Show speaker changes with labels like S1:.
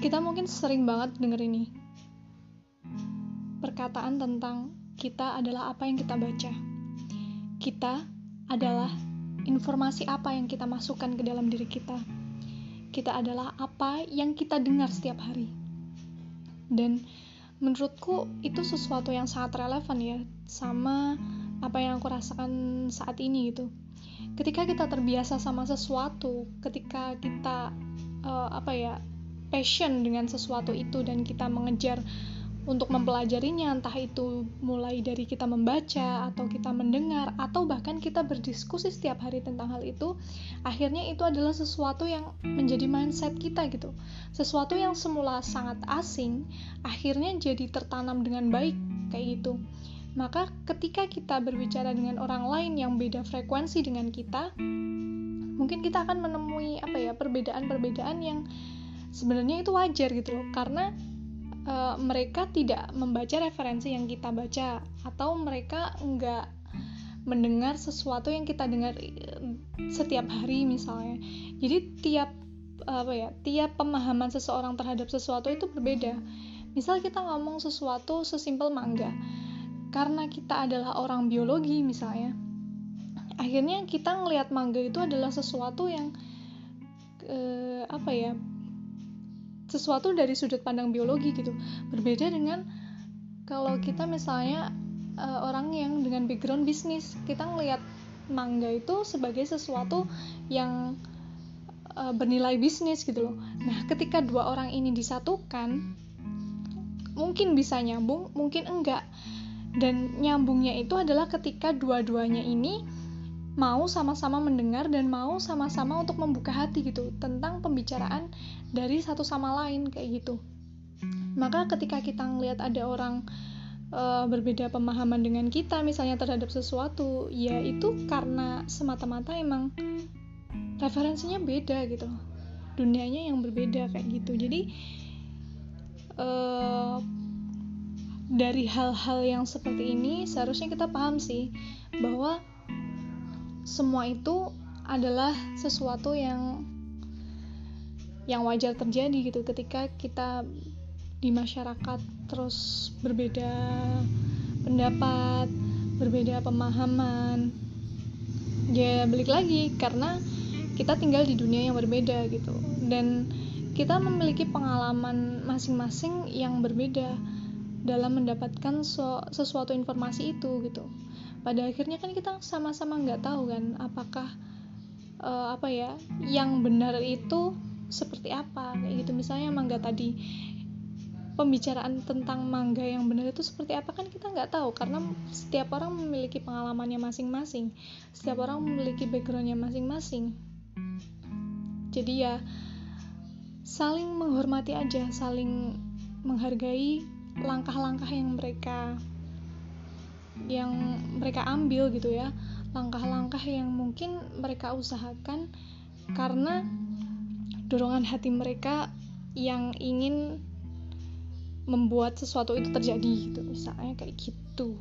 S1: kita mungkin sering banget denger ini. Perkataan tentang kita adalah apa yang kita baca. Kita adalah informasi apa yang kita masukkan ke dalam diri kita. Kita adalah apa yang kita dengar setiap hari. Dan menurutku itu sesuatu yang sangat relevan ya sama apa yang aku rasakan saat ini gitu. Ketika kita terbiasa sama sesuatu ketika kita uh, apa ya passion dengan sesuatu itu dan kita mengejar untuk mempelajarinya entah itu mulai dari kita membaca atau kita mendengar atau bahkan kita berdiskusi setiap hari tentang hal itu akhirnya itu adalah sesuatu yang menjadi mindset kita gitu. Sesuatu yang semula sangat asing akhirnya jadi tertanam dengan baik kayak gitu. Maka ketika kita berbicara dengan orang lain yang beda frekuensi dengan kita mungkin kita akan menemui apa ya perbedaan-perbedaan yang sebenarnya itu wajar gitu loh. Karena uh, mereka tidak membaca referensi yang kita baca atau mereka nggak mendengar sesuatu yang kita dengar eh, setiap hari misalnya. Jadi tiap apa ya tiap pemahaman seseorang terhadap sesuatu itu berbeda. Misal kita ngomong sesuatu sesimpel mangga karena kita adalah orang biologi misalnya akhirnya kita ngelihat mangga itu adalah sesuatu yang eh, apa ya sesuatu dari sudut pandang biologi gitu. Berbeda dengan kalau kita misalnya uh, orang yang dengan background bisnis kita ngelihat mangga itu sebagai sesuatu yang uh, bernilai bisnis gitu loh. Nah ketika dua orang ini disatukan mungkin bisa nyambung mungkin enggak. Dan nyambungnya itu adalah ketika dua-duanya ini mau sama-sama mendengar dan mau sama-sama untuk membuka hati gitu tentang pembicaraan dari satu sama lain kayak gitu. Maka ketika kita ngelihat ada orang uh, berbeda pemahaman dengan kita misalnya terhadap sesuatu, ya itu karena semata-mata emang referensinya beda gitu. Dunianya yang berbeda kayak gitu. Jadi uh, dari hal-hal yang seperti ini seharusnya kita paham sih bahwa semua itu adalah sesuatu yang yang wajar terjadi gitu ketika kita di masyarakat terus berbeda pendapat, berbeda pemahaman. Ya balik lagi karena kita tinggal di dunia yang berbeda gitu dan kita memiliki pengalaman masing-masing yang berbeda dalam mendapatkan sesuatu informasi itu gitu. Pada akhirnya kan kita sama-sama nggak tahu kan apakah uh, apa ya yang benar itu seperti apa kayak gitu. Misalnya mangga tadi pembicaraan tentang mangga yang benar itu seperti apa kan kita nggak tahu karena setiap orang memiliki pengalamannya masing-masing setiap orang memiliki backgroundnya masing-masing. Jadi ya saling menghormati aja saling menghargai langkah-langkah yang mereka yang mereka ambil gitu ya. Langkah-langkah yang mungkin mereka usahakan karena dorongan hati mereka yang ingin membuat sesuatu itu terjadi gitu. Misalnya kayak gitu